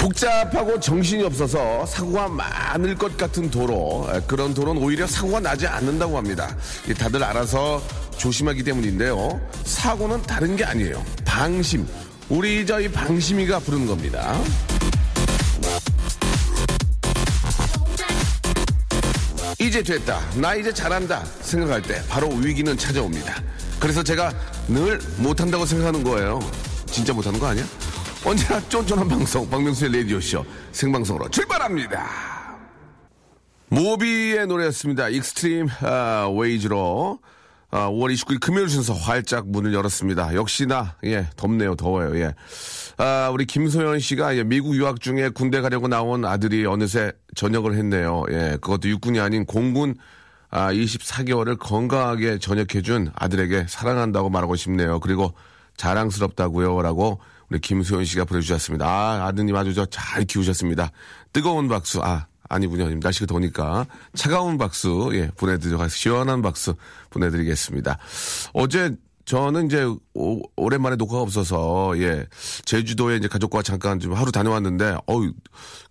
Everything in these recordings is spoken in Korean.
복잡하고 정신이 없어서 사고가 많을 것 같은 도로 에, 그런 도로는 오히려 사고가 나지 않는다고 합니다. 이 다들 알아서 조심하기 때문인데요. 사고는 다른 게 아니에요. 방심. 우리 저희 방심이가 부르는 겁니다. 이제 됐다. 나 이제 잘한다. 생각할 때 바로 위기는 찾아옵니다. 그래서 제가 늘 못한다고 생각하는 거예요. 진짜 못하는 거 아니야? 언제나 쫀쫀한 방송 박명수의 라디오쇼 생방송으로 출발합니다 모비의 노래였습니다 Extreme 아, Ways로 아, 5월 29일 금요일 순서 활짝 문을 열었습니다. 역시나 예 덥네요, 더워요. 예. 아, 우리 김소연 씨가 예, 미국 유학 중에 군대 가려고 나온 아들이 어느새 전역을 했네요. 예, 그것도 육군이 아닌 공군 아, 24개월을 건강하게 전역해준 아들에게 사랑한다고 말하고 싶네요. 그리고 자랑스럽다고요라고 우리 김소연 씨가 보내주셨습니다. 아, 아드님 아주 저 잘 키우셨습니다. 뜨거운 박수. 아, 아니군요. 날씨가 더우니까 차가운 박수 예 보내드리고 시원한 박수 보내드리겠습니다. 어제 저는 이제 오, 오랜만에 녹화가 없어서 예 제주도에 이제 가족과 잠깐 좀 하루 다녀왔는데 어우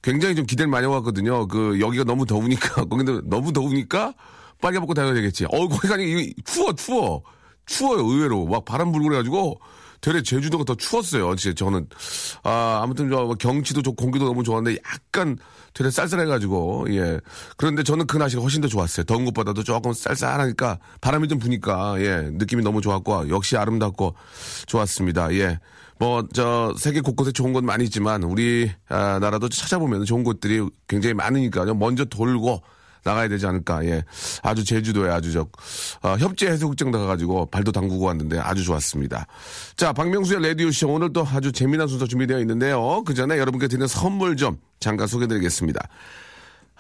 굉장히 좀 기대를 많이 왔거든요. 그 여기가 너무 더우니까 거기도 너무 더우니까 빨개 벗고 다녀야 되겠지. 어 거기 가니 추워 추워 추워요 의외로 막 바람 불고 그래가지고 되레 제주도가 더 추웠어요. 진짜 저는 아 아무튼 저 경치도 좋고 공기도 너무 좋았는데 약간 되레 쌀쌀해가지고 예 그런데 저는 그 날씨가 훨씬 더 좋았어요. 더운 것보다도 조금 쌀쌀하니까 바람이 좀 부니까 예 느낌이 너무 좋았고 역시 아름답고 좋았습니다. 예. 뭐, 저, 세계 곳곳에 좋은 곳 많이 있지만, 우리, 아, 나라도 찾아보면 좋은 곳들이 굉장히 많으니까요. 먼저 돌고, 나가야 되지 않을까. 예. 아주 제주도에 아주 저 어, 협재 해수욕장 가가지고 발도 담그고 왔는데 아주 좋았습니다. 자, 박명수의 라디오 쇼 오늘 또 아주 재미난 순서 준비되어 있는데요. 그 전에 여러분께 드리는 선물 좀 잠깐 소개드리겠습니다.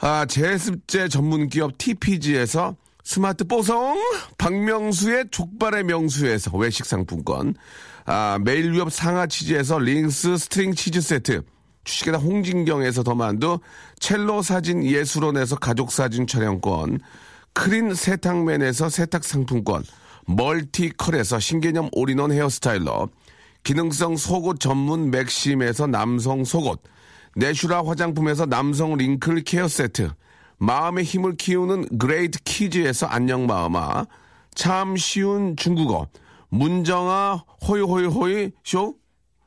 아, 제습제 전문 기업 TPG에서 스마트 뽀송 박명수의 족발의 명수에서 외식 상품권 아, 매일유업 상하 치즈에서 링스 스트링 치즈 세트 주식회사 홍진경에서 더만두, 첼로 사진 예술원에서 가족 사진 촬영권, 크린 세탁맨에서 세탁 상품권, 멀티컬에서 신개념 all-in-one hair styler, 기능성 속옷 전문 맥심에서 남성 속옷, 내슈라 화장품에서 남성 wrinkle care 세트, 마음의 힘을 키우는 그레이트 키즈에서 안녕 마음아, 참 쉬운 중국어, 문정아 호이호이호이 쇼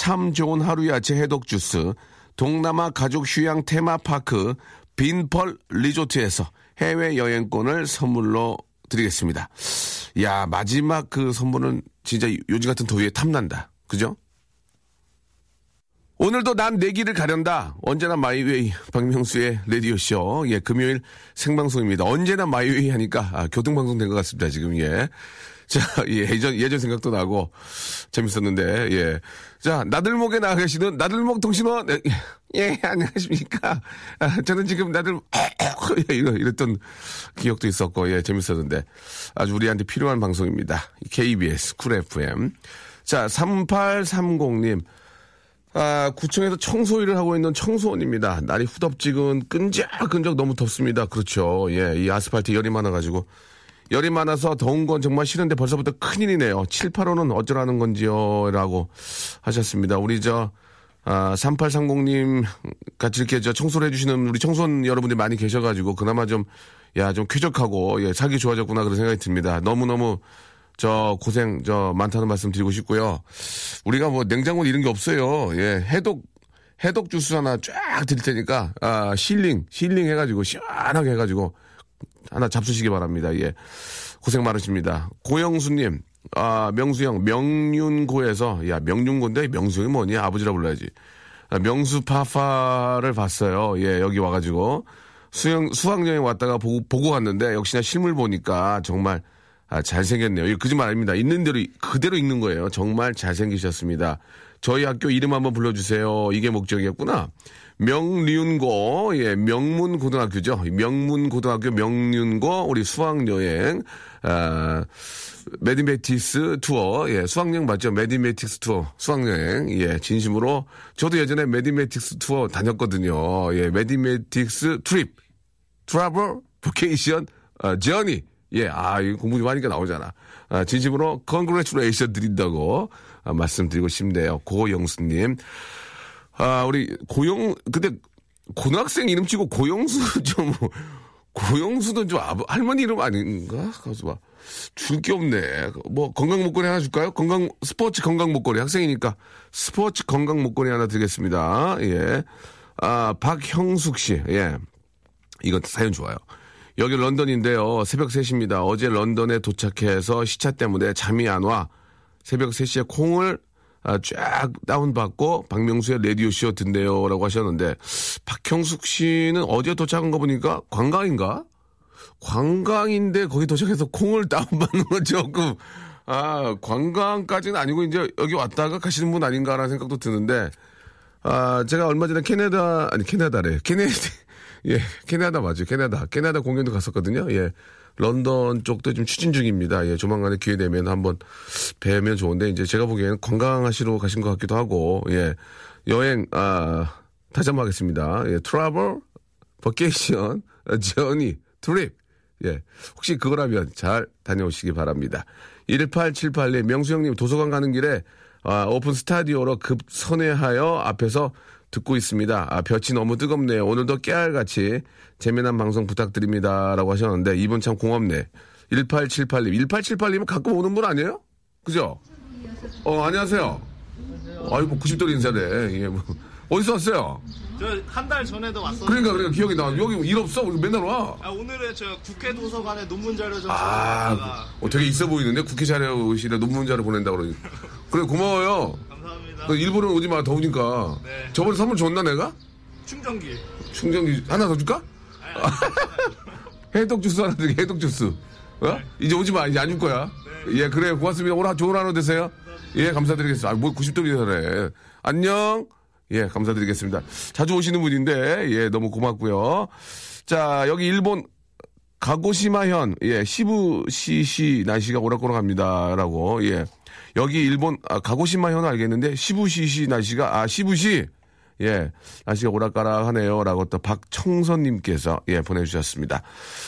참 좋은 하루 야채 해독 주스, 동남아 가족 휴양 테마파크 빈펄 리조트에서 해외 여행권을 선물로 드리겠습니다. 야 마지막 그 선물은 진짜 요즘 같은 더위에 탐난다. 그죠? 오늘도 난 내기를 가련다. 언제나 my way 박명수의 라디오 쇼. 예, 금요일 생방송입니다. 언제나 my way 하니까 아, 교통방송 된 것 같습니다. 지금 예. 자, 예, 예전, 예전 생각도 나고 재밌었는데, 예. 자, 나들목에 나가 계시는 나들목 통신원, 예, 예 안녕하십니까. 아, 저는 지금 나들, 이러, 이랬던 기억도 있었고, 예, 재밌었는데, 아주 우리한테 필요한 방송입니다. KBS, 쿨 FM. 자, 3830님. 아, 구청에서 청소 일을 하고 있는 청소원입니다. 날이 후덥지근 끈적끈적 너무 덥습니다. 그렇죠. 예, 이 아스팔트 열이 많아가지고. 열이 많아서 더운 건 정말 싫은데 벌써부터 큰일이네요. 7, 8호는 어쩌라는 건지요? 라고 하셨습니다. 우리 저, 아, 3830님 같이 이렇게 저 청소를 해주시는 우리 청소년 여러분들이 많이 계셔가지고 그나마 좀, 야, 좀 쾌적하고, 예, 살기 좋아졌구나 그런 생각이 듭니다. 너무너무 저 고생 저 많다는 말씀 드리고 싶고요. 우리가 뭐 냉장고 이런 게 없어요. 예, 해독, 해독 주스 하나 쫙 드릴 테니까, 아, 실링, 실링 해가지고, 시원하게 해가지고, 하나 잡수시기 바랍니다. 예. 고생 많으십니다. 고영수님, 아, 명수형, 명륜고에서, 야, 명륜고인데 명수형이 뭐니? 아버지라 불러야지. 아, 명수 파파를 봤어요. 예, 여기 와가지고. 수영, 수학여행 왔다가 보고, 보고 갔는데, 역시나 실물 보니까 정말, 아, 잘생겼네요. 이거 거짓말 아닙니다. 있는 대로, 그대로 읽는 거예요. 정말 잘생기셨습니다. 저희 학교 이름 한번 불러주세요. 이게 목적이었구나. 명륜고, 예, 명문고등학교죠. 명문고등학교 명륜고, 우리 수학여행, 아, mathematics tour, 예, 수학여행 맞죠? mathematics tour, 수학여행, 예, 진심으로. 저도 예전에 mathematics tour 다녔거든요. 예, mathematics trip, travel, vacation, 어, journey. 예, 아, 이거 공부 좀 하니까 나오잖아. 아, 진심으로 congratulation 드린다고 아, 말씀드리고 싶네요. 고영수님. 아, 우리 고영, 근데 고등학생 이름 치고 고영수 좀, 고영수는 좀 아버, 할머니 이름 아닌가? 가서 봐. 줄게 없네. 뭐 건강 목걸이 하나 줄까요? 건강 스포츠 건강 목걸이 학생이니까 스포츠 건강 목걸이 하나 드리겠습니다. 예. 아 박형숙 씨. 예. 이거 사연 좋아요. 여기 런던인데요. 새벽 3시입니다. 어제 런던에 도착해서 시차 때문에 잠이 안 와. 새벽 3시에 콩을 아, 쫙 다운받고 박명수의 라디오쇼 듣네요. 라고 하셨는데, 박형숙 씨는 어제 도착한 거 보니까 관광인가? 관광인데 거기 도착해서 콩을 다운받는 건 조금, 아, 관광까지는 아니고 이제 여기 왔다가 가시는 분 아닌가라는 생각도 드는데, 아, 제가 얼마 전에 캐나다, 아니, 캐나다래. 캐네디, 예, 캐나다 맞죠. 캐나다. 캐나다 공연도 갔었거든요. 예. 런던 쪽도 좀 추진 중입니다. 예, 조만간에 기회 되면 한번 뵈면 좋은데, 이제 제가 보기에는 관광하시러 가신 것 같기도 하고, 예. 여행, 아, 다시 한번 하겠습니다. 예, travel, vacation, journey, trip. 예. 혹시 그거라면 잘 다녀오시기 바랍니다. 1878님, 명수 형님 도서관 가는 길에 아, 오픈 스튜디오로 급 선회하여 앞에서 듣고 있습니다. 아, 볕이 너무 뜨겁네요. 오늘도 깨알같이 재미난 방송 부탁드립니다. 라고 하셨는데, 이분 참 고맙네. 1878님. 1878님은 가끔 오는 분 아니에요? 그죠? 어, 안녕하세요. 아이고, 90도리 인사네. 예, 뭐. 어디서 왔어요? 저 한 달 전에도 왔었는데 그러니까, 그러니까 기억이 나. 여기 일 없어? 우리 맨날 와. 아, 오늘은 저 국회 도서관에 논문 자료 좀 아, 어, 되게 있어 보이는데? 국회 자료실에 논문 자료 보낸다고 그러니. 그래, 고마워요. 너 일본은 오지 마, 더우니까. 네. 저번에 선물 줬나, 내가? 충전기 충전기 하나 더 줄까? 해독 주스 하나 드릴게, 해독 주스. 어? 이제 오지 마, 이제 안 줄 거야. 예, 그래, 고맙습니다. 오늘 좋은 하루 되세요. 예, 감사드리겠습니다. 아, 뭐 90도리래. 안녕. 예, 감사드리겠습니다. 자주 오시는 분인데, 예, 너무 고맙고요. 자, 여기 일본 가고시마현, 예, 시부시시 날씨가 오락가락합니다. 라고, 예. 여기 일본, 아, 가고시마현 알겠는데, 시부시시 날씨가, 아, 시부시, 예, 날씨가 오락가락하네요. 라고 또 박청선님께서, 예, 보내주셨습니다.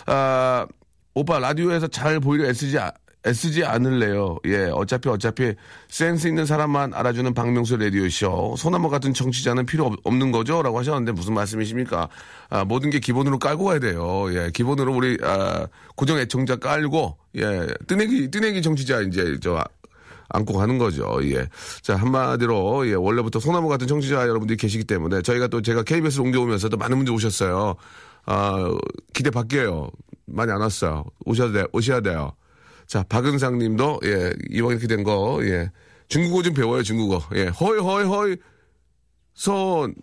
아, 오빠, 라디오에서 잘 보이려 애쓰지, 아- 애쓰지 않을래요. 예, 어차피 어차피 센스 있는 사람만 알아주는 박명수 라디오 쇼. 소나무 같은 정치자는 필요 없, 없는 거죠? 라고 하셨는데 무슨 말씀이십니까? 아, 모든 게 기본으로 깔고 가야 돼요. 예, 기본으로 우리, 아, 고정 애청자 깔고, 예, 뜨내기, 뜨내기 정치자 이제 저, 안고 가는 거죠. 예. 자, 한마디로, 예, 원래부터 소나무 같은 청취자 여러분들이 계시기 때문에 저희가 또 제가 KBS 옮겨오면서 도 많은 분들이 오셨어요. 아, 기대 밖이에요. 많이 안 왔어요. 오셔야 돼, 오셔야 돼요. 자, 박은상 님도, 예, 이왕 이렇게 된 거, 예. 중국어 좀 배워요, 중국어. 예, 허이, 허이, 허이, 손,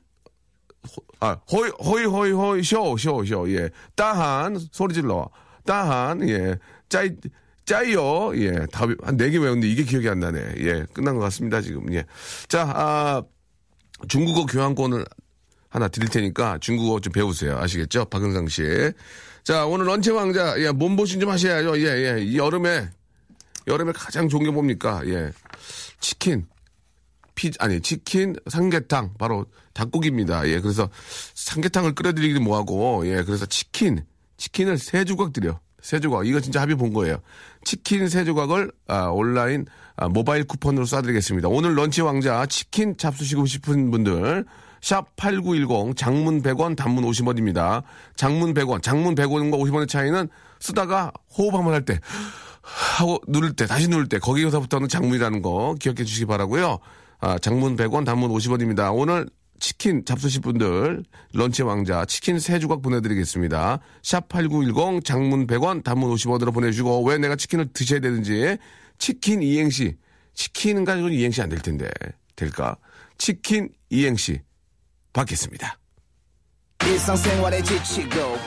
호- 아, 허이, 허이, 허이, 허이, 쇼, 쇼, 쇼, 예. 따한, 소리 질러. 따한, 예. 짜이, 짜이요, 예. 답이, 한 네 개 외웠는데 이게 기억이 안 나네. 예. 끝난 것 같습니다, 지금, 예. 자, 아, 중국어 교환권을 하나 드릴 테니까 중국어 좀 배우세요. 아시겠죠? 박은상 씨. 자, 오늘 런치 왕자, 예, 몸보신 좀 하셔야죠. 예, 예. 이 여름에, 여름에 가장 좋은 게 뭡니까? 예. 치킨. 피, 아니, 치킨, 삼계탕, 바로 닭고기입니다. 예, 그래서 삼계탕을 끓여드리기도 뭐하고, 예, 그래서 치킨, 치킨을 세 조각 드려. 세 조각. 이거 진짜 합의 본 거예요. 치킨 세 조각을, 아, 온라인, 아, 모바일 쿠폰으로 쏴드리겠습니다. 오늘 런치 왕자 치킨 잡수시고 싶은 분들, 샵 8910, 장문 100원, 단문 50원입니다. 장문 100원, 장문 100원과 50원의 차이는 쓰다가 호흡 한번 할 때, 하고 누를 때 다시 누를 때 거기서부터는 장문이라는 거 기억해 주시기 바라고요. 아, 장문 100원, 단문 50원입니다. 오늘 치킨 잡수실 분들 런치 왕자 치킨 세 조각 보내드리겠습니다. 샵 8910 장문 100원 단문 50원으로 보내주시고 왜 내가 치킨을 드셔야 되는지 치킨 이행시 치킨 가지고는 이행시 안 될 텐데 될까? 치킨 이행시 받겠습니다. 지치고,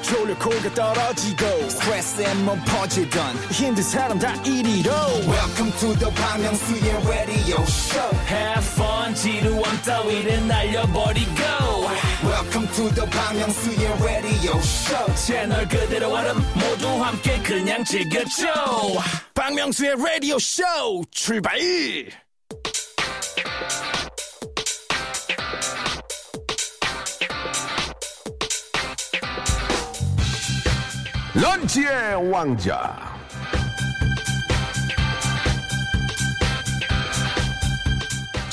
떨어지고, 퍼지던, welcome to the Bang radio show Have fun 지루함 따위를 날려버리고. Welcome to the Myung-soo's radio show. 채널 그대로 얼음 모두 함께 그냥 즐겨줘. 박명수의 라디오 쇼 출발! 런치의 왕자.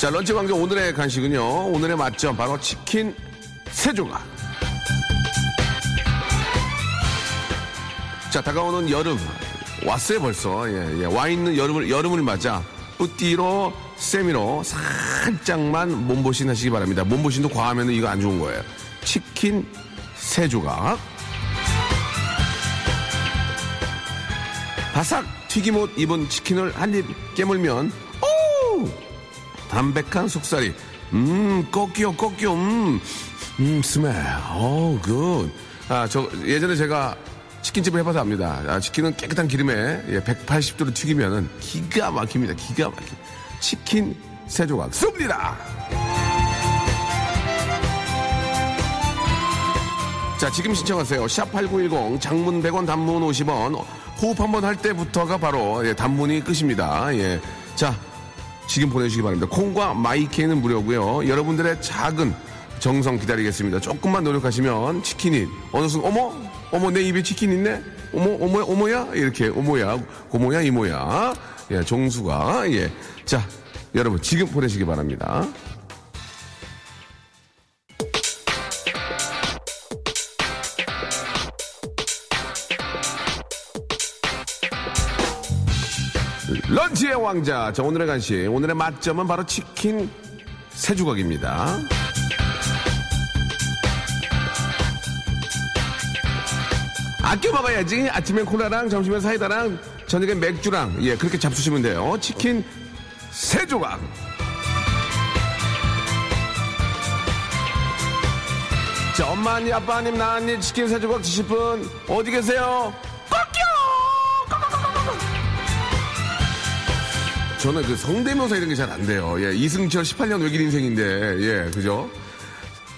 자, 런치 왕자 오늘의 간식은요. 오늘의 맛점 바로 치킨 세 조각. 자, 다가오는 여름 왔어요 벌써. 예, 예. 와 있는 여름을 여름을 맞아 뿌띠로 세미로 살짝만 몸보신 하시기 바랍니다. 몸보신도 과하면 이거 안 좋은 거예요. 치킨 세 조각. 바삭 튀김옷 입은 치킨을 한 입 깨물면 오 담백한 속살이 음 꺾여 꺾여 음, 음 스멜 오굿아저 예전에 제가 치킨집을 해봐서 압니다 아, 치킨은 깨끗한 기름에 예, 180도로 튀기면은 기가 막힙니다 기가 막힙 치킨 세 조각 쏩니다 자, 지금 신청하세요. 샵8910 장문 100원 단문 50원. 호흡 한번 할 때부터가 바로 예, 단문이 끝입니다. 예. 자, 지금 보내주시기 바랍니다. 콩과 마이케이는 무료고요. 여러분들의 작은 정성 기다리겠습니다. 조금만 노력하시면 치킨이 어느 순간 어머 어머 내 입에 치킨 있네. 어머 어머 어머야 이렇게 어머야 고모야 이모야 예 종수가 예. 자 여러분 지금 보내시기 바랍니다. 런치의 왕자. 자, 오늘의 간식. 오늘의 맛점은 바로 치킨 세 조각입니다. 아껴 먹어야지. 아침엔 콜라랑 점심엔 사이다랑 저녁엔 맥주랑 예 그렇게 잡수시면 돼요. 치킨 세 조각. 자 엄마니 아빠님 나은니 치킨 세 조각 드실 분 어디 계세요? 저는 그 성대모사 이런 게 잘 안 돼요. 예, 이승철 18년 외길 인생인데, 예, 그죠?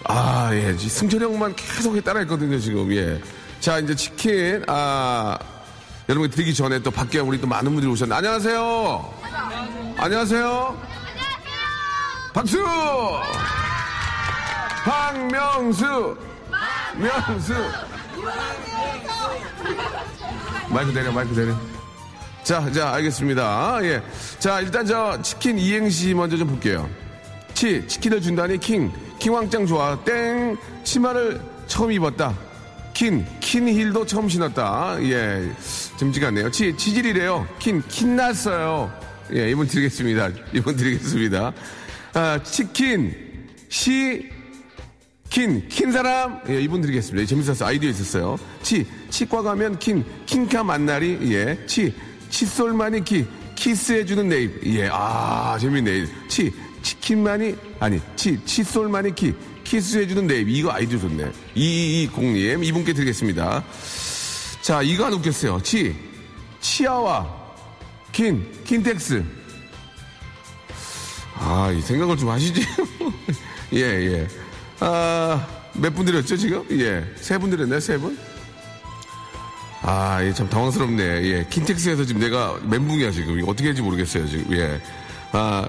아, 예, 승철 형만 계속 따라했거든요, 지금, 예. 자, 이제 치킨, 아, 여러분 드리기 전에 또 밖에 우리 또 많은 분들이 오셨는데, 안녕하세요! 안녕하세요! 박수! 박명수! 명수! 마이크 내려, 마이크 내려. 자, 자, 알겠습니다. 예. 자, 일단 저 치킨 이행시 먼저 좀 볼게요. 치, 치킨을 준다니 킹. 킹왕짱 좋아. 땡. 치마를 처음 입었다. 킨, 킨힐도 처음 신었다. 예. 듬지가 않네요. 치, 치질이래요. 킨, 킨 났어요. 예, 이분 드리겠습니다. 이분 드리겠습니다. 아, 치킨, 시, 킨, 킨 사람, 예, 이분 드리겠습니다. 재밌었어요. 아이디어 있었어요. 치, 치과 가면 킨, 킹카 만나리, 예, 치, 칫솔만이 키, 키스해주는 내 님. 예, 아, 재밌네. 치, 치킨만이, 아니, 치, 칫솔만이 키, 키스해주는 내 님. 이거 아이디어 좋네. 2220님, 이분께 드리겠습니다. 자, 이거 안 웃겼어요. 치, 치아와, 킨, 킨텍스. 아, 이 생각을 좀 하시지. 예, 예. 아, 몇 분 드렸죠, 지금? 예. 세 분 드렸나요, 세 분? 아, 예, 참 당황스럽네. 예. 킨텍스에서 지금 내가 멘붕이야, 지금. 어떻게 할지 모르겠어요, 지금. 예. 아,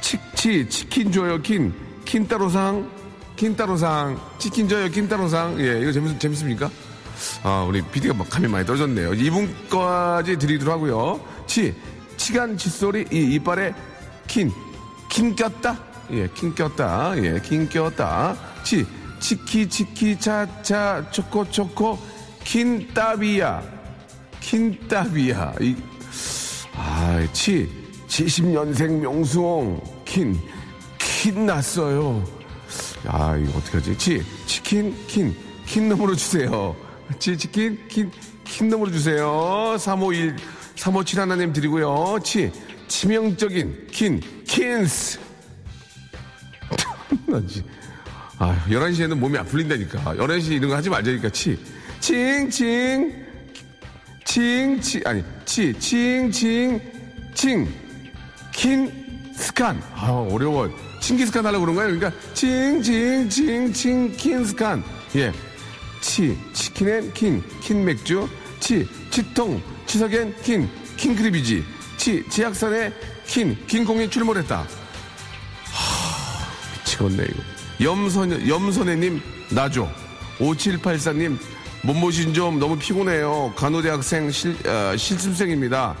치, 치, 치킨 줘요, 킨. 킨 따로상. 킨 따로상. 치킨 줘요, 킨 따로상. 예, 이거 재밌, 재밌습니까? 아, 우리 PD가 막 감이 많이 떨어졌네요. 이분까지 드리도록 하고요. 치, 치간 칫솔이 이 이빨에 킨, 킨 꼈다? 예, 킨 꼈다. 예, 킨 꼈다. 치, 치키, 치키, 차차, 초코, 초코, 킨따비야. 킨따비야. 이, 아, 치, 70년생 명수홍, 킨, 킨 났어요. 아, 이거 어떡하지? 치, 치킨, 킨, 킨 놈으로 주세요. 치, 치킨, 킨, 킨 놈으로 주세요. 351, 357 하나님 드리고요. 치, 치명적인 킨, 킨스. 아, 11시에는 몸이 안 풀린다니까. 11시 이런 거 하지 말자니까, 치. 칭, 칭. 칭, 치, 아니, 치, 칭, 칭, 칭. 킨, 스칸. 아, 어려워. 칭기스칸 하려고 그런 거예요. 그러니까, 칭, 칭, 칭, 칭, 킨, 스칸. 예. 치, 치킨엔 킨, 킨 맥주. 치, 치통, 치석엔 킨, 킹크리비지. 치, 치약산에 킨, 킹콩이 출몰했다. 미치겠네, 이거. 염선, 염선혜님, 나죠. 5784님, 몸보신 좀 너무 피곤해요. 간호대학생 실, 어, 실습생입니다.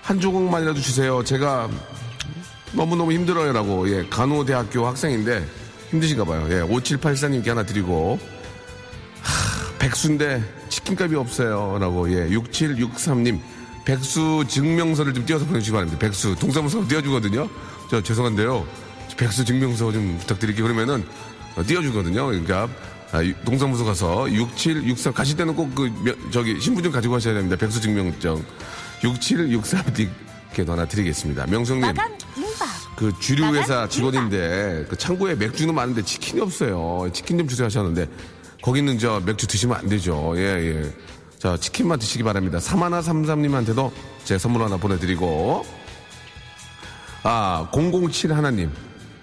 한 조각만이라도 주세요. 제가 너무너무 힘들어요 라고, 예, 간호대학교 학생인데 힘드신가 봐요. 예, 5784님께 하나 드리고, 하, 백수인데 치킨값이 없어요. 라고, 예, 6763님, 백수 증명서를 좀 띄워서 보내주시기 바랍니다. 백수, 동사무소 띄워주거든요. 저 죄송한데요. 백수 증명서 좀 부탁드릴게요. 그러면은 어, 띄워주거든요. 그러니까 아, 유- 동사무소 가서 6763 가실 때는 꼭 그 저기 신분증 가지고 가셔야 됩니다. 백수 증명증 6763님께도 하나 드리겠습니다. 명성님 그 주류 회사 직원인데 그 창고에 맥주는 많은데 치킨이 없어요. 치킨 좀 주세요 하셨는데 거기는 저 맥주 드시면 안 되죠. 예 예. 자 치킨만 드시기 바랍니다. 사마나 삼삼님한테도 제 선물 하나 보내드리고 아, 007 하나님.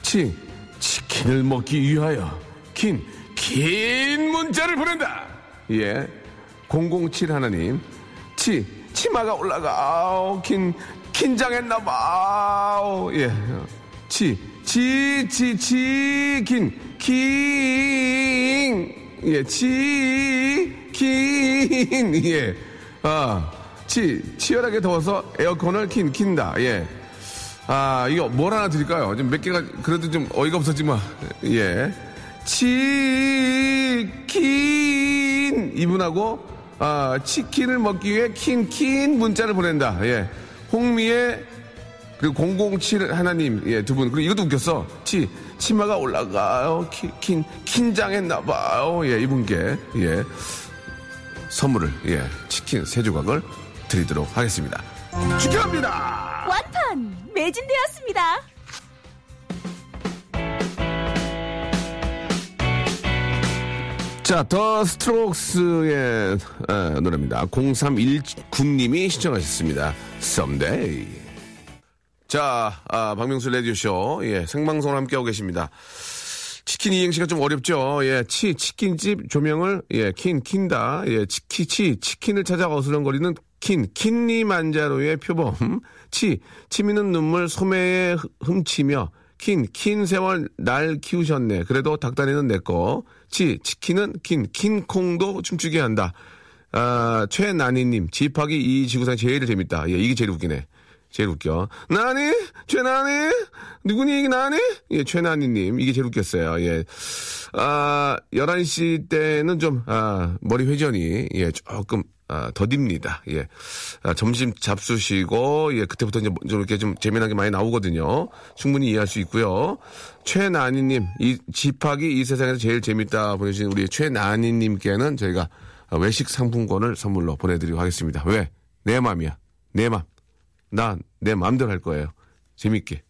치, 치킨을 먹기 위하여 긴, 긴 문자를 보낸다. 예. 007 하나님. 치, 치마가 올라가. 아우, 긴, 긴장했나봐. 아우, 예. 치, 치, 치, 치, 긴, 긴. 예, 치, 긴. 예. 아, 치, 치열하게 더워서 에어컨을 킨, 킨다. 예. 아, 이거 뭘 하나 드릴까요? 좀몇 개가 그래도 좀 어이가 없었지만 예. 치킨 이분하고 아, 치킨을 먹기 위해 킨킨 문자를 보낸다. 예. 홍미의 그리고 007 하나님 예, 두 분. 그리고 이것도 웃겼어. 치 치마가 올라가요. 킨, 킨 킨장했나 봐요. 예, 이분께 예. 선물을 예, 치킨 세 조각을 드리도록 하겠습니다. 축하합니다. 완판 매진되었습니다. 자, 더 스트록스의 에, 노래입니다. 0319님이 신청하셨습니다. Someday. 자, 아, 박명수 라디오쇼. 예, 생방송을 함께하고 계십니다. 치킨 이행시가 좀 어렵죠. 예, 치, 치킨집 조명을, 예, 킨, 킨다. 예, 치키, 치, 치킨을 찾아 어슬렁거리는 킨, 킨니 만자로의 표범. 치, 치미는 눈물 소매에 흠- 훔치며 킨, 킨 세월 날 키우셨네. 그래도 닭다리는 내 거. 치, 치킨은 킨, 킨콩도 춤추게 한다. 아, 최나니님, 집하기 이 지구상 제일 재밌다. 예, 이게 제일 웃기네. 제일 웃겨. 나니? 최나니? 누구니, 이게 나니? 예, 최나니님. 이게 제일 웃겼어요. 예. 아, 11시 때는 좀, 아, 머리 회전이, 예, 조금, 아, 더딥니다. 예. 아, 점심 잡수시고, 예, 그때부터 이제 좀 이렇게 좀 재미나게 많이 나오거든요. 충분히 이해할 수 있고요. 최나니님, 이, 집하기 이 세상에서 제일 재밌다 보내주신 우리 최나니님께는 저희가 외식 상품권을 선물로 보내드리고 하겠습니다. 왜? 내 맘이야. 내 맘. 난내 마음대로 할 거예요. 재밌게.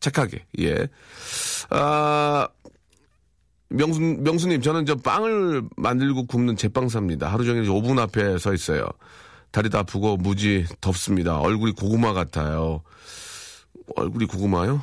착하게. 예. 아, 명수, 명수님, 저는 저 빵을 만들고 굽는 제빵사입니다. 하루 종일 오븐 앞에 서 있어요. 다리도 아프고 무지 덥습니다. 얼굴이 고구마 같아요. 얼굴이 고구마요?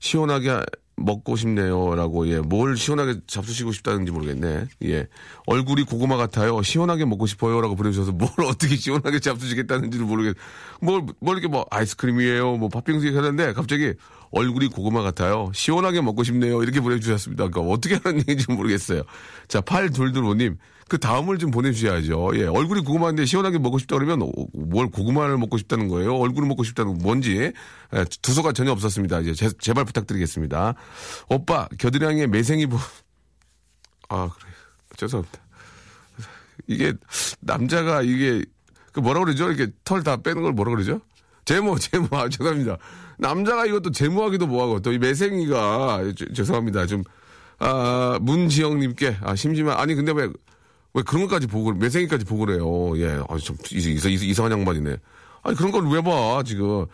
시원하게 먹고 싶네요. 라고, 예. 뭘 시원하게 잡수시고 싶다는지 모르겠네. 예. 얼굴이 고구마 같아요. 시원하게 먹고 싶어요. 라고 보내주셔서 뭘 어떻게 시원하게 잡수시겠다는지를 모르겠, 뭘, 뭘 이렇게 뭐 아이스크림이에요. 뭐 팥빙수 하는데 갑자기 얼굴이 고구마 같아요. 시원하게 먹고 싶네요. 이렇게 보내주셨습니다. 그러니까 어떻게 하는 얘기인지 모르겠어요. 자, 8225님. 그 다음을 좀 보내주셔야죠. 예, 얼굴이 고구마인데 시원하게 먹고 싶다 그러면 어, 뭘 고구마를 먹고 싶다는 거예요? 얼굴을 먹고 싶다는 건 뭔지 예, 두서가 전혀 없었습니다. 이제 제, 제발 부탁드리겠습니다. 오빠 겨드랑이에 매생이 보. 아 그래 죄송합니다. 이게 남자가 이게 그 뭐라 그러죠? 이렇게 털 다 빼는 걸 뭐라 그러죠? 제모 제모 아 죄송합니다. 남자가 이것도 제모하기도 뭐하고 또 이 매생이가 죄- 죄송합니다 좀 아, 문지영님께, 아, 심지만, 아니, 근데 왜, 왜 그런 것까지 보고, 매생이까지 보고 그래요. 예. 아, 좀, 이상, 이상, 이상한 양반이네. 아니, 그런 걸 왜 봐, 지금.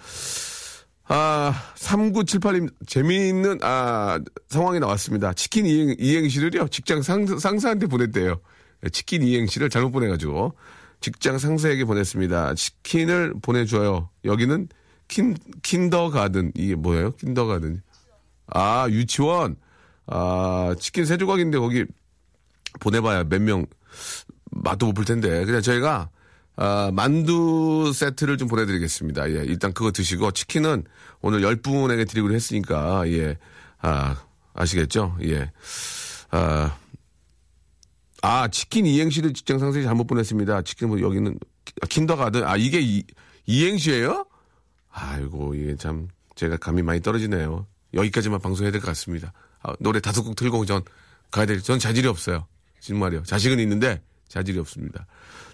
아, 3978님, 재미있는, 아, 상황이 나왔습니다. 치킨 이행, 이행시를요, 직장 상, 상사한테 보냈대요. 예, 치킨 이행시를 잘못 보내가지고, 직장 상사에게 보냈습니다. 치킨을 보내줘요. 여기는 킨, 킨더가든. 이게 뭐예요? 킨더가든. 아, 유치원. 아, 치킨 세 조각인데 거기 보내봐야 몇 명 맛도 못 볼 텐데. 그냥 저희가 아, 만두 세트를 좀 보내드리겠습니다. 예, 일단 그거 드시고 치킨은 오늘 10분에게 드리기로 했으니까, 예, 아, 아시겠죠? 예. 아, 아, 치킨 이행시를 직장 상사에 잘못 보냈습니다. 치킨 뭐 여기는 아, 킨더가든. 아, 이게 이, 이행시예요? 아이고, 이게 참 제가 감이 많이 떨어지네요. 여기까지만 방송해야 될 것 같습니다. 아, 노래 다섯 곡 틀고 전 가야 될, 전 자질이 없어요. 정말이요. 자식은 있는데 자질이 없습니다.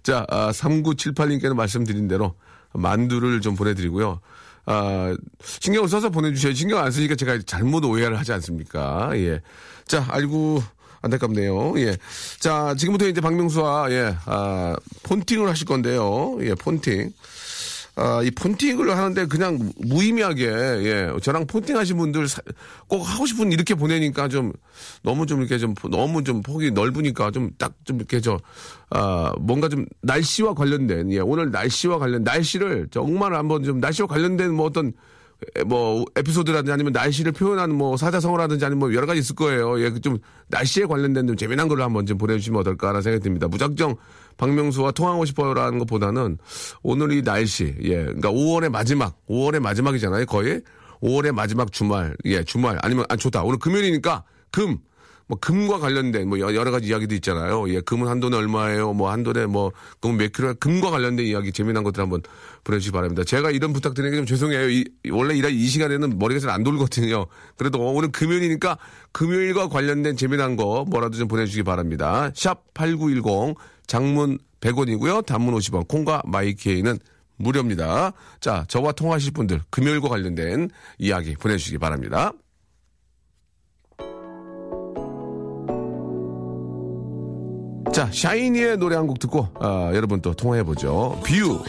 자, 아, 3978님께는 말씀드린 대로 만두를 좀 보내드리고요. 아, 신경을 써서 보내주셔야 신경 안 쓰니까 제가 잘못 오해를 하지 않습니까? 예. 자, 알고, 안타깝네요. 예. 자, 지금부터 이제 박명수와, 예, 아, 폰팅을 하실 건데요. 예, 폰팅. 아, 이 폰팅을 하는데 그냥 무의미하게, 예, 저랑 폰팅 하신 분들 사- 꼭 하고 싶은 이렇게 보내니까 좀 너무 좀 이렇게 좀 너무 좀 폭이 넓으니까 좀 딱 좀 이렇게 저, 아, 뭔가 좀 날씨와 관련된, 예, 오늘 날씨와 관련, 날씨를 정말 한번 좀 날씨와 관련된 뭐 어떤 에, 뭐 에피소드라든지 아니면 날씨를 표현하는 뭐 사자성어라든지 아니면 뭐 여러 가지 있을 거예요. 예, 그좀 날씨에 관련된 좀 재미난 걸 한번 좀 보내주시면 어떨까라는 생각이 듭니다. 무작정 박명수와 통화하고 싶어요라는 것보다는 오늘 이 날씨, 예, 그러니까 5월의 마지막, 5월의 마지막이잖아요, 거의 5월의 마지막 주말, 예, 주말 아니면 아 좋다. 오늘 금요일이니까 금. 뭐 금과 관련된 뭐 여- 여러 가지 이야기도 있잖아요. 예, 금은 한 돈에 얼마예요? 뭐 한 돈에 뭐금몇 킬로? 금과 관련된 이야기 재미난 것들 한번 보내주시기 바랍니다. 제가 이런 부탁드리는 게 좀 죄송해요. 이, 원래 이라 이 시간에는 머리가 잘 안 돌거든요. 그래도 오늘 금요일이니까 금요일과 관련된 재미난 거 뭐라도 좀 보내주시기 바랍니다. 샵 #8910 장문 100원이고요. 단문 50원. 콩과 마이케이는 무료입니다. 자, 저와 통화하실 분들 금요일과 관련된 이야기 보내주시기 바랍니다. 자, 샤이니의 노래 한 곡 듣고 아, 여러분 또 통화해 보죠. View.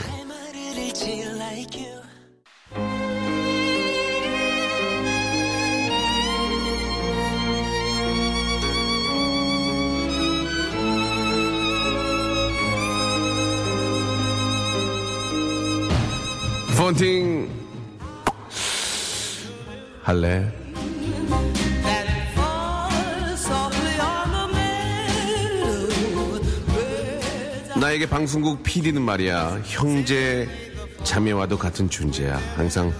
펀팅 할래? 나에게 방송국 PD는 말이야. 형제 자매와도 같은 존재야. 항상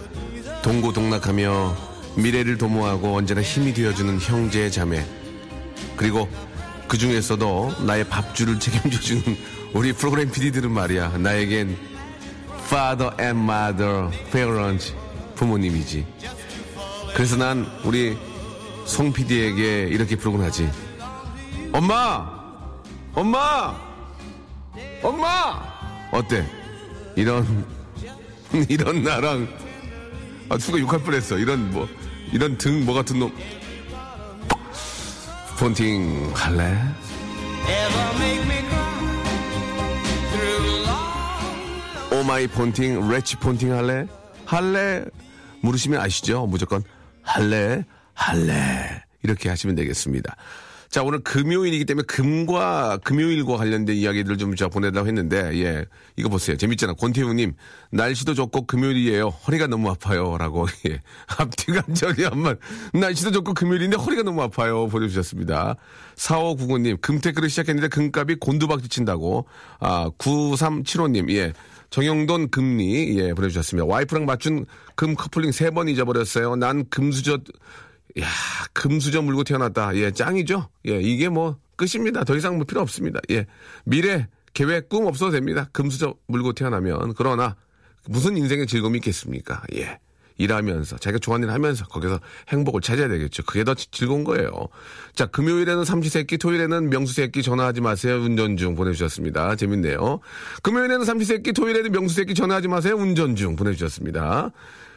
동고동락하며 미래를 도모하고 언제나 힘이 되어주는 형제 자매. 그리고 그 중에서도 나의 밥줄을 책임져주는 우리 프로그램 PD들은 말이야. 나에겐 father and mother parents 부모님이지 그래서 난 우리 송 PD에게 이렇게 부르곤 하지 엄마 엄마 엄마! 어때? 이런, 이런 나랑, 아, 누가 욕할 뻔 했어. 이런, 뭐, 이런 등, 뭐 같은 놈. 폰팅 할래? Oh my 폰팅, let's 폰팅 할래? 할래? 물으시면 아시죠? 무조건 할래? 할래? 이렇게 하시면 되겠습니다. 자, 오늘 금요일이기 때문에 금과 금요일과 관련된 이야기들을 좀 제가 보내달라고 했는데, 예. 이거 보세요. 재밌잖아. 권태우님, 날씨도 좋고 금요일이에요. 허리가 너무 아파요. 라고, 예. 앞뒤가 전이 한번, 날씨도 좋고 금요일인데 허리가 너무 아파요. 보내주셨습니다. 4599님, 금테크를 시작했는데 금값이 곤두박질 친다고. 아, 9375님, 예. 정영돈 금리, 예, 보내주셨습니다. 와이프랑 맞춘 금 커플링 세 번 잊어버렸어요. 난 금수저, 야, 금수저 물고 태어났다. 예, 짱이죠? 예, 이게 뭐 끝입니다. 더 이상 뭐 필요 없습니다. 예, 미래, 계획, 꿈 없어도 됩니다. 금수저 물고 태어나면. 그러나 무슨 인생의 즐거움이 있겠습니까? 예. 일하면서 자기가 좋아하는 일 하면서 거기서 행복을 찾아야 되겠죠. 그게 더 지- 즐거운 거예요. 자, 금요일에는 삼시세끼, 토요일에는 명수세끼 전화하지 마세요. 운전 중 보내주셨습니다. 재밌네요. 금요일에는 삼시세끼, 토요일에는 명수세끼 전화하지 마세요. 운전 중 보내주셨습니다.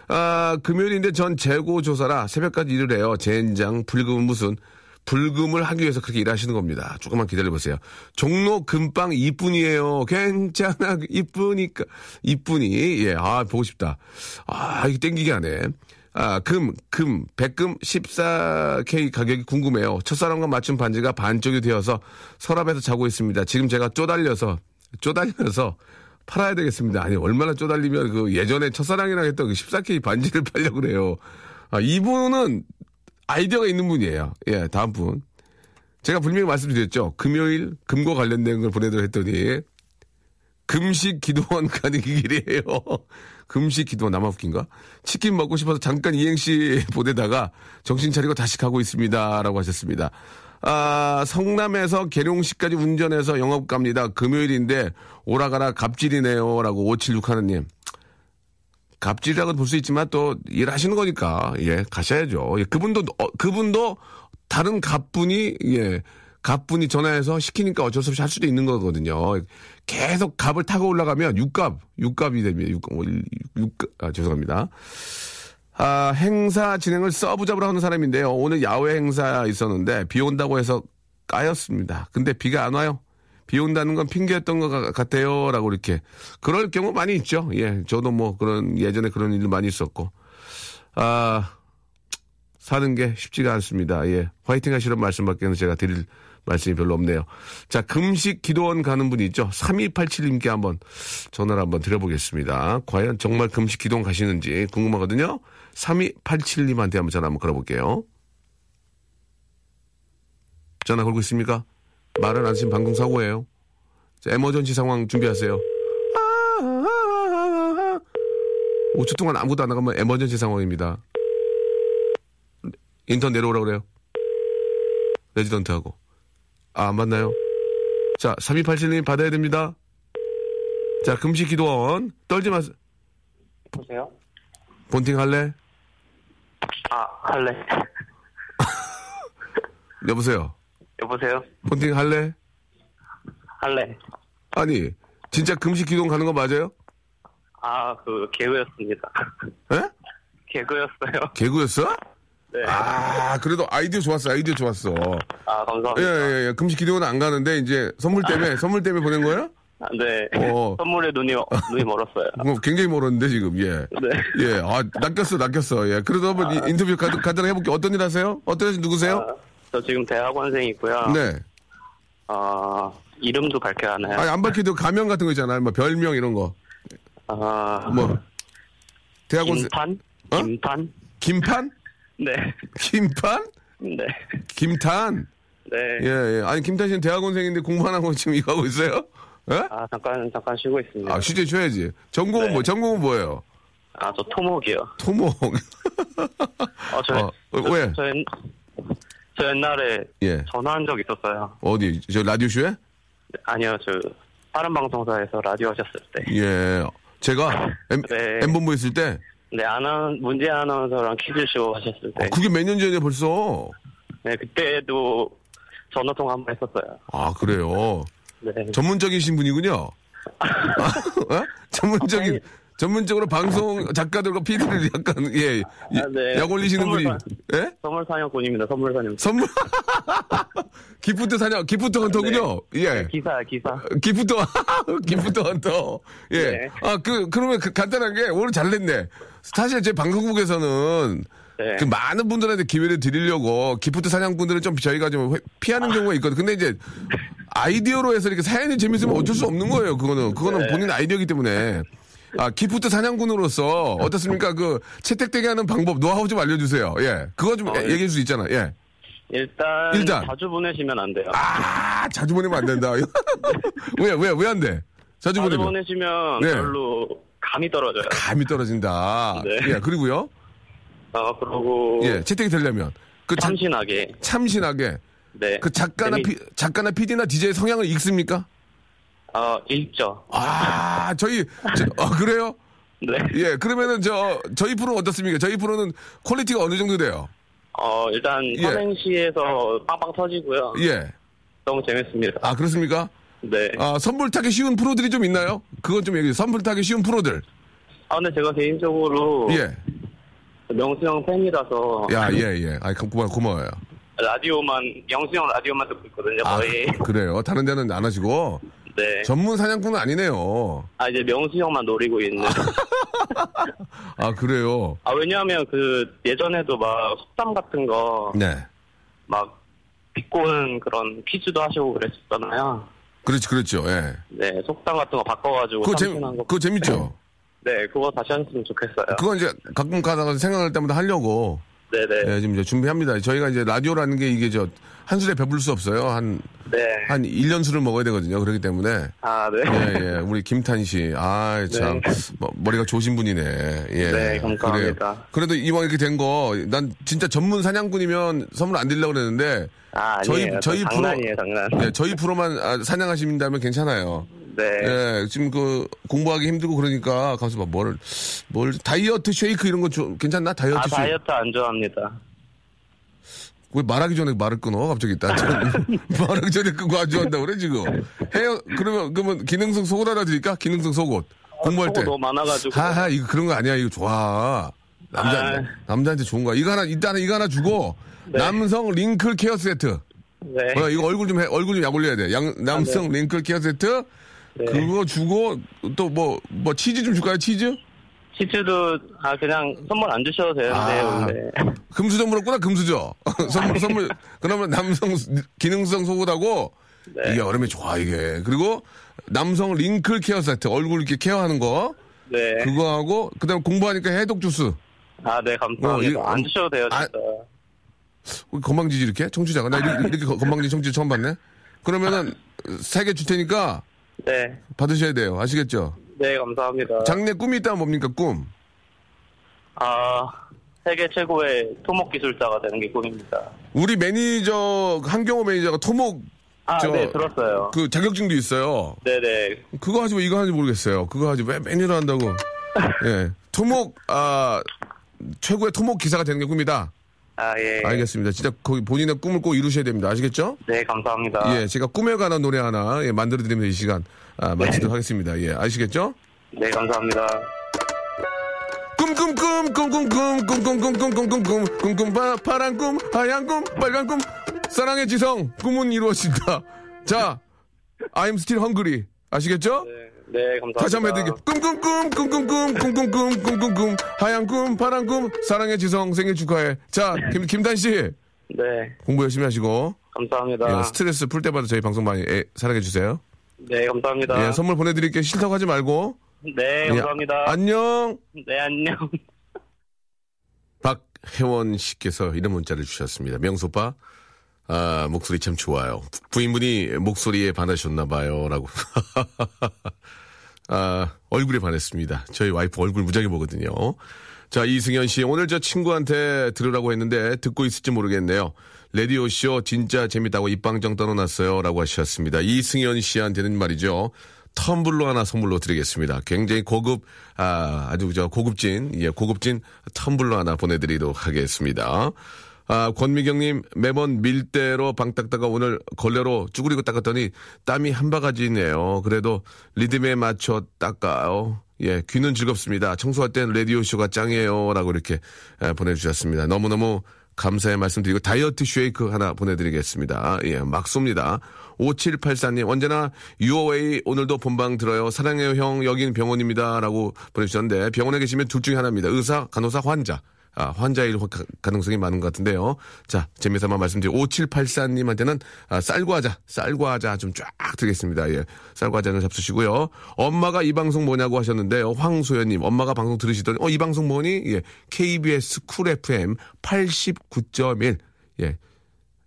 아, 금요일인데 전 재고 조사라 새벽까지 일을 해요. 젠장, 불금은 무슨 불금을 하기 위해서 그렇게 일하시는 겁니다. 조금만 기다려보세요. 종로 금빵 이쁜이에요. 괜찮아, 이쁘니까. 이쁜이. 예, 아, 보고 싶다. 아, 이게 땡기게 하네. 아, 금, 금, 백금 14K 가격이 궁금해요. 첫사랑과 맞춘 반지가 반쪽이 되어서 서랍에서 자고 있습니다. 지금 제가 쪼달려서, 쪼달려서 팔아야 되겠습니다. 아니, 얼마나 쪼달리면 그 예전에 첫사랑이랑 했던 그 14K 반지를 팔려고 그래요. 아, 이분은 아이디어가 있는 분이에요. 예, 다음 분. 제가 분명히 말씀드렸죠. 금요일 금과 관련된 걸 보내드려 했더니 금식 기도원 가는 길이에요. 금식 기도원 남아 웃긴가? 치킨 먹고 싶어서 잠깐 이행시 보내다가 정신 차리고 다시 가고 있습니다. 라고 하셨습니다. 아, 성남에서 계룡시까지 운전해서 영업 갑니다. 금요일인데 오라가라 갑질이네요. 라고 576 하느님. 갑질이라고 볼 수 있지만 또 일하시는 거니까 예 가셔야죠. 예, 그분도 어, 그분도 다른 갑분이 예 갑분이 전화해서 시키니까 어쩔 수 없이 할 수도 있는 거거든요. 계속 갑을 타고 올라가면 육갑 육갑이 됩니다. 육, 어, 육, 아, 죄송합니다. 아, 행사 진행을 서브잡으로 하는 사람인데요. 오늘 야외 행사 있었는데 비 온다고 해서 까였습니다. 근데 비가 안 와요. 비 온다는 건 핑계였던 것 같- 같아요. 라고 이렇게. 그럴 경우 많이 있죠. 예. 저도 뭐 그런, 예전에 그런 일도 많이 있었고. 아, 사는 게 쉽지가 않습니다. 예. 화이팅 하시는 말씀밖에는 제가 드릴 말씀이 별로 없네요. 자, 금식 기도원 가는 분이 있죠. 3287님께 한번 전화를 한번 드려보겠습니다. 과연 정말 금식 기도원 가시는지 궁금하거든요. 3287님한테 한번 전화 한번 걸어볼게요. 전화 걸고 있습니까? 말을 안 하시면 방송 사고예요. 자, 에머전시 상황 준비하세요. 5초 동안 아무것도 안 나가면 에머전시 상황입니다. 인턴 내려오라 그래요. 레지던트하고. 아, 안 받나요? 자, 3287님 받아야 됩니다. 자, 금식 기도원. 떨지 마세요. 보세요. 본팅 할래? 아, 할래. 여보세요. 여보세요. 본팅 할래? 할래. 아니, 진짜 금식 기도원 가는 거 맞아요? 아, 그 개그였습니다. 에? 개그였어요. 개구였어? 네. 아, 그래도 아이디어 좋았어, 아이디어 좋았어. 아, 감사합니다. 예, 예, 예. 금식 기도원 안 가는데, 이제 선물 때문에, 선물 때문에 보낸 거예요? 아, 네. 어. 선물에 눈이 눈이 멀었어요. 뭐 굉장히 멀었는데, 지금, 예. 네. 예, 아, 낚였어, 낚였어. 예. 그래도 한번 이- 인터뷰 가, 간단하게 해볼게요. 어떤 일 하세요? 어떤 일 누구세요? 아, 저 지금 대학원생이고요. 네. 어, 이름도 밝혀야 하나요? 아니, 안 밝혀도 가명 같은 거 있잖아요. 뭐, 별명 이런 거. 아, 뭐, 대학원, 김판? 어? 김판? 김판? 네. 김판? 네. 김탄? 네. 예, 예. 아니, 김탄 씨는 대학원생인데 공부 안 하고 지금 이거 하고 있어요? 예? 아, 잠깐, 잠깐 쉬고 있습니다. 아, 쉬지 쉬어야지. 전공은 네. 뭐, 전공은 뭐예요? 아, 저 토목이요. 토목. 어, 저, 어, 어, 왜? 저, 옛- 저 옛날에 예. 전화한 적 있었어요. 어디? 저 라디오 쇼에? 아니요, 저 다른 방송사에서 라디오 하셨을 때. 예. 제가 M, 네. M본부 있을 때, 네, 아나 문제 아나운서랑 퀴즈쇼 하셨을 때. 어, 그게 몇 년 전이에요, 벌써. 네, 그때도 전화 통화 한 번 했었어요. 아, 그래요. 네. 전문적이신 분이군요. 아, 어? 전문적인, 전문적으로 방송 작가들과 PD를 약간, 예, 예, 아, 네. 약 올리시는 분이, 선물 예? 선물 사냥꾼입니다. 선물 사냥. 선물. Gift 사냥, gift hunter군요. 예. 기사, 기사. Gift, gift hunter. 예. 네. 아, 그, 그러면 그 간단하게 오늘 잘 냈네. 사실 제 방송국에서는 네. 그 많은 분들한테 기회를 드리려고 gift 사냥꾼들은 좀 저희가 좀 회- 피하는 아. 경우가 있거든. 근데 이제 아이디어로 해서 이렇게 사연이 재밌으면 어쩔 수 없는 거예요. 그거는. 그거는 네. 본인 아이디어이기 때문에. 아, gift 사냥꾼으로서 어떻습니까? 그 채택되게 하는 방법, 노하우 좀 알려주세요. 예. 그거 좀 어, 예. 얘기해 줄 수 있잖아. 예. 일단, 일단. 자주 보내시면 안 돼요. 아, 자주 보내면 안 된다. 왜, 왜, 왜 안 돼? 자주 자주 보내면. 보내시면 네. 별로 감이 떨어져요. 감이 떨어진다. 네. 예, 그리고요. 아, 그러고 예, 채택이 되려면. 그 참, 참신하게. 참신하게. 네. 그 작가나 재미- 피, 작가나 PD나 DJ의 성향을 읽습니까? 어, 읽죠. 아, 저희, 저, 아, 그래요? 네. 예, 그러면은 저, 저희 프로는 어떻습니까? 저희 프로는 quality가 어느 정도 돼요? 어, 일단 예. 삼행시에서 빵빵 터지고요. 예. 너무 재밌습니다. 아, 그렇습니까? 네. 아, 선물 타기 쉬운 프로들이 좀 있나요? 그건 좀 얘기해. 선물 타기 쉬운 프로들. 아, 근데 제가 개인적으로 예. 명수 형 팬이라서 야, 예, 예. 아, 고마워, 고마워요. 라디오만 영수 형 라디오만 듣고 있거든요. 아, 거의. 그래요. 다른 데는 안 하시고 네. 전문 사냥꾼은 아니네요. 아 이제 명수 형만 노리고 있는. 아 그래요. 아 왜냐하면 그 예전에도 막 속담 같은 거 네. 막 비꼬는 그런 퀴즈도 하시고 그랬었잖아요. 그렇지 그렇죠. 예. 네, 속담 같은 거 바꿔가지고 그거 재 삼촌한 거. 그거 재밌죠. 네, 그거 다시 하셨으면 좋겠어요. 그건 이제 가끔 가다가 생각날 때마다 하려고 네네. 예, 지금 이제 준비합니다. 저희가 이제 라디오라는 게 이게 저 한 술에 배부를 수 없어요. 한 네. 한 1년 술을 먹어야 되거든요. 그렇기 때문에 아, 네. 예, 예. 우리 김탄 씨. 아, 참. 네. 뭐, 머리가 좋으신 분이네. 예. 네, 감사합니다. 그래요. 그래도 이왕 이렇게 된 거, 난 진짜 전문 사냥꾼이면 선물 안 드리려고 그랬는데, 아, 저희-. 저희 프로- 장난이에요, 장난. 예, 저희 프로만 아, 사냥하신다면 괜찮아요. 네. 예, 지금 그 공부하기 힘들고 그러니까, 가서 봐, 뭘, 뭘, 다이어트 쉐이크 이런 거 좀, 괜찮나? 다이어트 아, 쉐이크. 다이어트 안 좋아합니다. 왜 말하기 전에 말을 끊어? 갑자기 딱. 말하기 전에 끊고 안 좋아한다고 그래, 지금. 해요. 그러면, 그러면 기능성 속옷 하나 드릴까? 기능성 속옷. 공부할 때. 너무 많아가지고. 하하, 이거 그런 거 아니야. 이거 좋아. 남자, 아. 남자한테 좋은 거야. 이거 하나, 일단 이거 하나 주고, 네. 남성 wrinkle care 세트. 네. 어, 이거 얼굴 좀 해, 얼굴 좀 약 올려야 돼. 양, 남성 wrinkle care 세트. 네. 그거 주고, 또 뭐, 뭐, 치즈 좀 줄까요, 치즈? 치즈도, 아, 그냥 선물 안 주셔도 되는데요, 아. 근데. 금수저 물었구나, 금수저. 선물, 선물. 그러면 남성 기능성 속옷하고, 네. 이게 얼음이 좋아, 이게. 그리고 남성 링클 케어 세트. 얼굴 이렇게 케어하는 거. 네. 그거 하고, 그 다음에 공부하니까 해독 주스. 아, 네, 감사합니다. 어, 이거- 안 주셔도 돼요, 아, 진짜. 우리 건방지지 이렇게? 청취자가. 나 이렇게, 이렇게 거- 건방지 청취자 처음 봤네? 그러면은 세 개 줄 테니까 네. 받으셔야 돼요. 아시겠죠? 네, 감사합니다. 장래 꿈이 있다면 뭡니까, 꿈? 아, 세계 최고의 토목 기술자가 되는 게 꿈입니다. 우리 매니저, 한경호 매니저가 토목 아, 저- 네, 들었어요. 그 자격증도 있어요. 네네. 그거 하지 뭐 이거 하는지 모르겠어요. 그거 하지 왜 매니저 한다고. 예. 토목, 아, 최고의 토목 기사가 되는 게 꿈이다. 아, 예. 알겠습니다. 진짜 거기 본인의 꿈을 꼭 이루셔야 됩니다. 아시겠죠? 네, 감사합니다. 예, 제가 꿈에 관한 노래 하나 예, 만들어 드리면서 이 시간 아, 마치도록 하겠습니다. 예, 아시겠죠? 네, 감사합니다. 꿈꿈꿈 꿈꿈꿈 꿈꿈꿈꿈꿈꿈꿈 꿈꿈 파, 파란 꿈 하얀 꿈 빨간 꿈 사랑의 지성 꿈은 이루어진다. 자, I'm still hungry. 아시겠죠? 네, 네, 감사합니다. 다시 한번 해드릴게요. 꿈꿈꿈 꿈꿈꿈 꿈꿈꿈 꿈꿈꿈 하얀 꿈 파란 꿈 사랑의 지성 생일 축하해. 자, 김 김단 씨 네, 공부 열심히 하시고 감사합니다. 예, 스트레스 풀 때마다 저희 방송 많이 예, 사랑해 주세요. 네, 감사합니다. 예, 선물 보내드릴게요. 싫다고 하지 말고. 네, 감사합니다. 예, 안녕. 네, 안녕. 박혜원 씨께서 이런 문자를 주셨습니다. 명소빠, 아, 목소리 참 좋아요. 부인분이 목소리에 반하셨나봐요. 라고. 아, 얼굴에 반했습니다. 저희 와이프 얼굴 무지하게 보거든요. 자, 이승현 씨. 오늘 저 친구한테 들으라고 했는데 듣고 있을지 모르겠네요. 레디오쇼 진짜 재밌다고 입방정 떠나놨어요. 라고 하셨습니다. 이승현 씨한테는 말이죠. 텀블러 하나 선물로 드리겠습니다. 굉장히 고급, 아, 아주 저 고급진, 예, 고급진 텀블러 하나 보내드리도록 하겠습니다. 아, 권미경님, 매번 밀대로 방 닦다가 오늘 걸레로 쭈그리고 닦았더니 땀이 한 바가지네요. 그래도 리듬에 맞춰 닦아요. 예, 귀는 즐겁습니다. 청소할 땐 라디오쇼가 짱이에요. 라고 이렇게 예, 보내주셨습니다. 너무너무 감사의 말씀 드리고 다이어트 쉐이크 하나 보내드리겠습니다. 예, 막 쏩니다. 5784님, 언제나 유어웨이 오늘도 본방 들어요. 사랑해요 형, 여긴 병원입니다. 라고 보내주셨는데 병원에 계시면 둘 중에 하나입니다. 의사, 간호사, 환자. 아, 환자일 가- 가능성이 많은 것 같은데요. 자, 재미삼아 말씀드리고 5784님한테는 아, 쌀과자, 쌀과자 좀 쫙 드리겠습니다. 예, 쌀과자는 잡수시고요. 엄마가 이 방송 뭐냐고 하셨는데요. 황소연님, 엄마가 방송 들으시더니 어, 이 방송 뭐니? 예, KBS Cool FM 89.1. 예,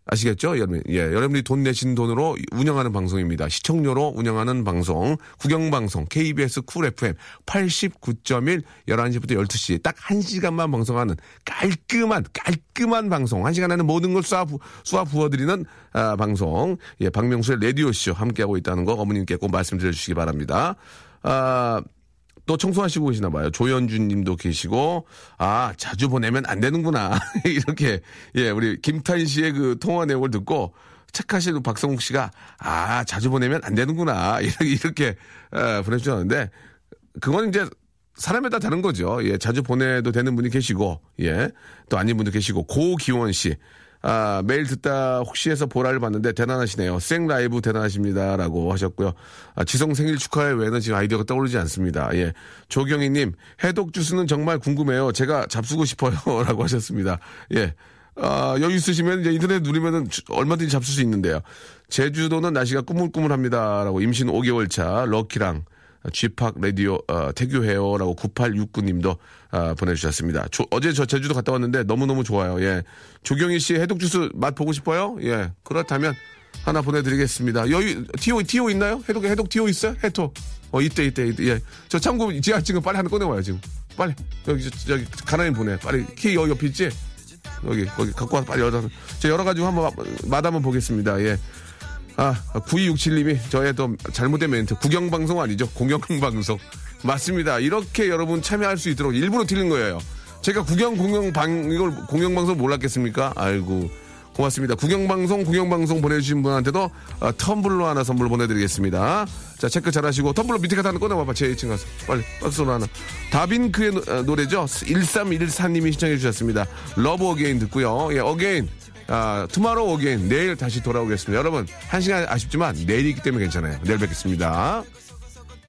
아시겠죠? 여러분, 예, 여러분들이 돈 내신 돈으로 운영하는 방송입니다. 시청료로 운영하는 방송, 국영방송, KBS 쿨 FM 89.1, 11시부터 12시, 딱 1시간만 방송하는 깔끔한, 깔끔한 방송. 1시간 안에 모든 걸 쏴, 부, 쏴 부어드리는, 아, 방송. 예, 박명수의 라디오쇼 함께하고 있다는 거 어머님께 꼭 말씀드려 주시기 바랍니다. 아, 또 청소하시고 계시나 봐요. 조현준 님도 계시고, 아, 자주 보내면 안 되는구나. 이렇게, 예, 우리 김탄 씨의 그 통화 내용을 듣고, 착하신 박성욱 씨가, 아, 자주 보내면 안 되는구나. 이렇게, 이렇게, 어, 보내주셨는데, 그건 이제, 사람에 따라 다른 거죠. 예, 자주 보내도 되는 분이 계시고, 예, 또 아닌 분도 계시고, 고기원 씨. 아, 매일 듣다 혹시 해서 보라를 봤는데 대단하시네요. 생 라이브 대단하십니다. 라고 하셨고요. 아, 지성 생일 축하해 외에는 지금 아이디어가 떠오르지 않습니다. 예. 조경희님, 해독 주스는 정말 궁금해요. 제가 잡수고 싶어요. 라고 하셨습니다. 예. 아, 여유 있으시면 이제 인터넷 누르면은 주- 얼마든지 잡술 수 있는데요. 제주도는 날씨가 꾸물꾸물합니다. 라고 임신 5개월 차 럭키랑 쥐팍 라디오 어, 태교해요라고 9869님도 아, 보내주셨습니다. 조- 어제 저 제주도 갔다 왔는데 너무너무 좋아요. 예. 조경희 씨 해독 주스 맛 보고 싶어요? 예. 그렇다면 하나 보내드리겠습니다. 여기 티오 티오 있나요? 해독 해독 티오 있어요? 해토. 어 이때 이때 이때 예. 저 참고 지하 지금 빨리 하나 꺼내와요 지금. 빨리 여기 저, 저기 가나님 보내. 빨리 키 여기 옆에 있지? 여기 거기 갖고 와서 빨리 열어서 제가 열어가지고 한번 맛 한번 보겠습니다. 예. 아, 9267님이 저의 또 잘못된 멘트. 구경방송 아니죠? 공영방송. 맞습니다. 이렇게 여러분 참여할 수 있도록 일부러 틀린 거예요. 제가 구경, 공영방, 이걸 공영방송 몰랐겠습니까? 아이고. 고맙습니다. 구경방송, 구경방송 보내주신 분한테도 아, 텀블러 하나 선물 보내드리겠습니다. 자, 체크 잘 하시고, 텀블러 밑에 가서 하나 꺼내봐봐. 제 2층 가서. 빨리, 박스로 하나. 다빈크의 노, 아, 노래죠? 1314님이 신청해 주셨습니다. Love Again 듣고요. 예, again. 아, tomorrow again. 내일 다시 돌아오겠습니다. 여러분, 한 시간 아쉽지만 내일이기 때문에 괜찮아요. 내일 뵙겠습니다.